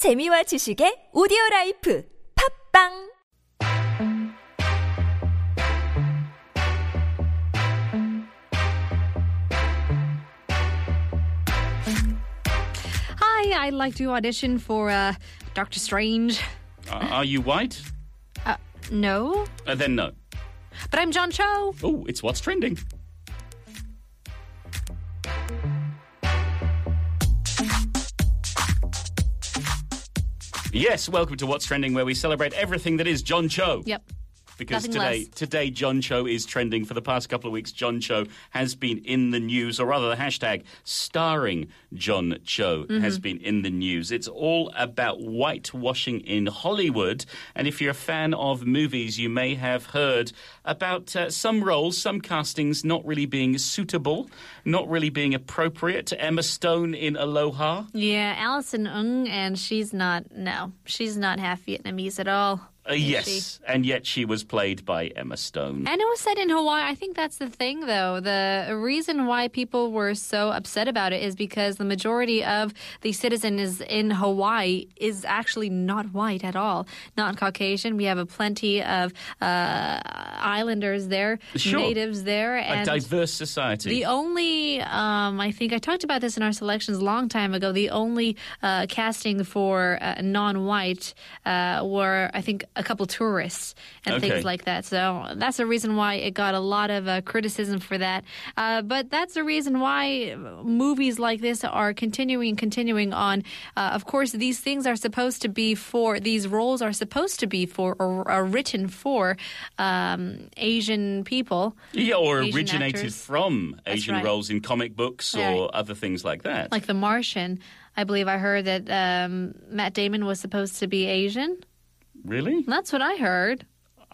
재미와 지식의 오디오 라이프 팝빵 Hi, I'd like to audition for uh, Doctor Strange. Uh, are you white? Uh, no, Uh, then no. but I'm John Cho. Oh, it's what's trending. Yes, welcome to What's Trending, where we celebrate everything that is John Cho. Yep. Because Nothing today, less. today John Cho is trending. For the past couple of weeks, John Cho has been in the news, or rather, the hashtag starring John Cho has Mm-hmm. been in the news. It's all about whitewashing in Hollywood. And if you're a fan of movies, you may have heard about uh, some roles, some castings not really being suitable, not really being appropriate. Emma Stone in Aloha. Yeah, Allison Ng, and she's not. No, she's not half Vietnamese at all. Uh, yes, and yet she was played by Emma Stone. And it was set in Hawaii. I think that's the thing, though. The reason why people were so upset about it is because the majority of the citizens in Hawaii is actually not white at all, not Caucasian. We have a plenty of uh, islanders there, Sure. natives there, a and diverse society. The only, um, I think I talked about this in our selections a long time ago. The only uh, casting for uh, non-white uh, were, I think, a couple tourists and Okay. things like that. So that's the reason why it got a lot of uh, criticism for that. Uh, but that's the reason why movies like this are continuing and continuing on. Uh, of course, these things are supposed to be for these roles are supposed to be for or are written for um, Asian people. Yeah, or Asian originated actors. from Asian right. roles in comic books or other things like that. like The Martian. I believe I heard that um, Matt Damon was supposed to be Asian. Really? That's what I heard.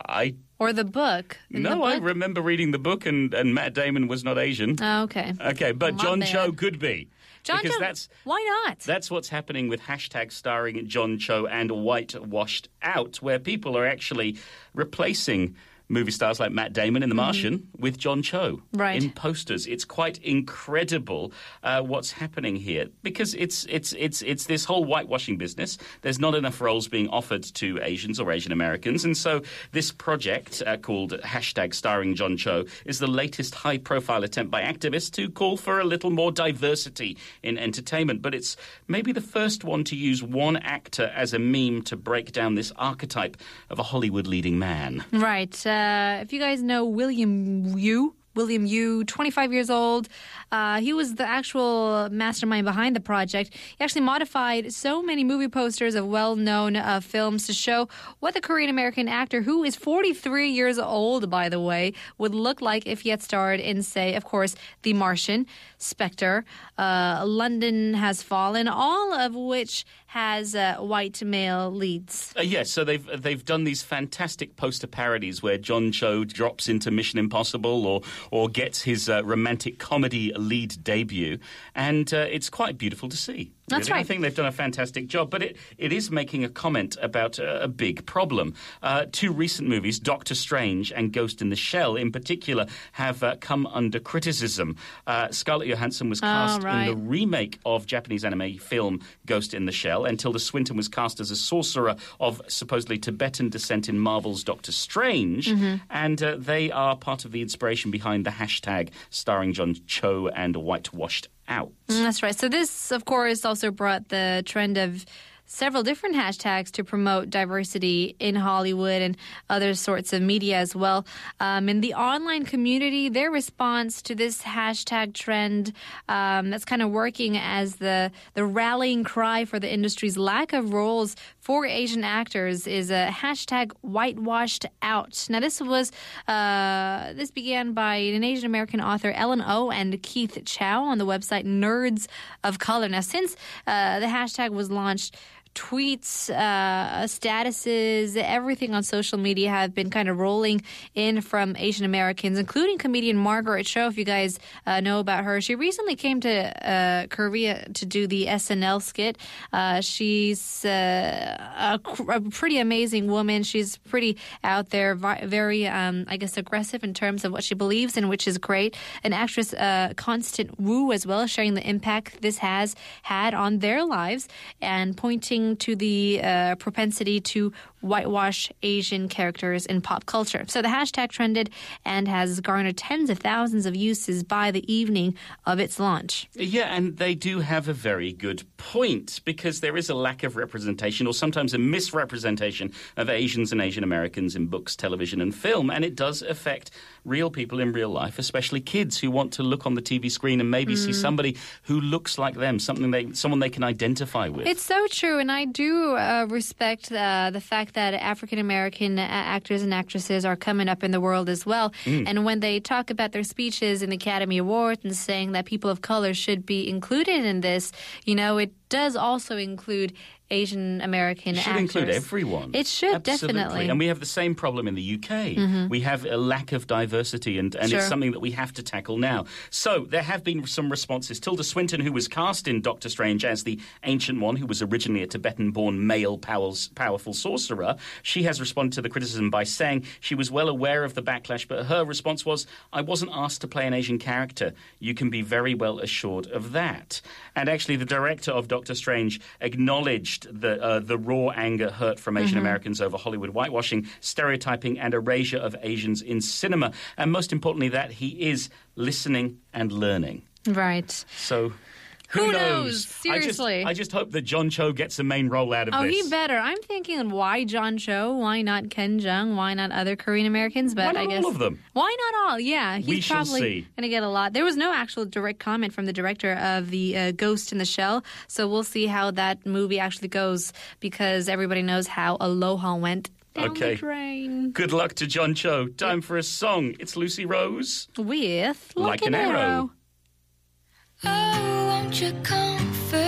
I Or the book. In the no, I remember reading the book, and, and Matt Damon was not Asian. Oh, okay. Okay, but John bad. Cho could be. John because Cho- that's why not? that's what's happening with hashtag starring John Cho and whitewashed out, where people are actually replacing movie stars like Matt Damon in The Martian with John Cho Mm-hmm. Right. in posters. It's quite incredible uh, what's happening here because it's it's it's it's this whole whitewashing business. There's not enough roles being offered to Asians or Asian Americans, and so this project uh, called hashtag starring John Cho is the latest high-profile attempt by activists to call for a little more diversity in entertainment. But it's maybe the first one to use one actor as a meme to break down this archetype of a Hollywood leading man. Right. Uh, Uh, if you guys know William Yu, William Yu, 25 years old. Uh, he was the actual mastermind behind the project. He actually modified so many movie posters of well known uh, films to show what the Korean American actor, who is 43 years old, by the way, would look like if he had starred in, say, of course, The Martian, Spectre, uh, London Has Fallen, all of which has uh, white male leads. Uh, yes, so they've they've done these fantastic poster parodies where John Cho drops into Mission Impossible or or gets his uh, romantic comedy lead debut, and uh, it's quite beautiful to see. That's really. I think they've done a fantastic job, but it, it is making a comment about a, a big problem. Uh, two recent movies, Doctor Strange and Ghost in the Shell, in particular, have uh, come under criticism. Uh, Scarlett Johansson was cast in right. the remake of Japanese anime film Ghost in the Shell, and Tilda Swinton was cast as a sorcerer of supposedly Tibetan descent in Marvel's Doctor Strange, and uh, they are part of the inspiration behind the hashtag starring John Cho and whitewashed out. Mm, That's right. So this, of course, also brought the trend of several different hashtags to promote diversity in Hollywood and other sorts of media as well. Um, in the online community, their response to this hashtag trend um, that's kind of working as the the rallying cry for the industry's lack of roles for Asian actors is a hashtag whitewashed out. Now, this was uh, this began by an Asian American author, Ellen O, and Keith Chow on the website Nerds of Color. Now, since uh, the hashtag was launched. Tweets, uh, statuses, everything on social media have been kind of rolling in from Asian Americans, including comedian Margaret Cho. If you guys uh, know about her, she recently came to uh, Korea to do the SNL skit. Uh, she's uh, a, a pretty amazing woman. She's pretty out there, very, um, I guess, aggressive in terms of what she believes in, which is great. An actress, uh, Constance Wu, as well, sharing the impact this has had on their lives and pointing to the uh, propensity to whitewash Asian characters in pop culture. So the hashtag trended and has garnered tens of thousands of uses by the evening of its launch. Yeah, and they do have a very good point because there is a lack of representation or sometimes a misrepresentation of Asians and Asian Americans in books, television, and film. And it does affect real people in real life, especially kids who want to look on the TV screen and maybe see somebody who looks like them, something they, someone they can identify with. It's so true, and I do uh, respect uh, the fact that African American uh, actors and actresses are coming up in the world as well. Mm. And when they talk about their speeches in the Academy Awards and saying that people of color should be included in this, you know, it does also include Asian American It should actors. include everyone. It should, Absolutely. definitely. Mm-hmm. And we have the same problem in the UK. We have a lack of diversity, and, and Sure. it's something that we have to tackle now. So there have been some responses. Tilda Swinton, who was cast in Doctor Strange as the Ancient One, who was originally a Tibetan born male powers, powerful sorcerer, she has responded to the criticism by saying she was well aware of the backlash, but her response was, I wasn't asked to play an Asian character. You can be very well assured of that. And actually, the director of Doctor Strange acknowledged the, uh, the raw anger hurt from Asian Americans over Hollywood whitewashing, stereotyping, and erasure of Asians in cinema. And most importantly, that he is listening and learning. Right. So. Who, Who knows? knows? I just, Seriously. I just hope that John Cho gets a main role out of Oh, this. Oh, he better. I'm thinking, why John Cho? Why not Ken Jeong? Why not other Korean Americans? But Why not I all of them? Why not all? Yeah, he's We shall probably see. going to get a lot. There was no actual direct comment from the director of the uh, Ghost in the Shell, so we'll see how that movie actually goes because everybody knows how Aloha went down Okay. Good luck to John Cho. Time for a song. It's Lucy Rose. with Like an arrow. Oh, won't you comfort me?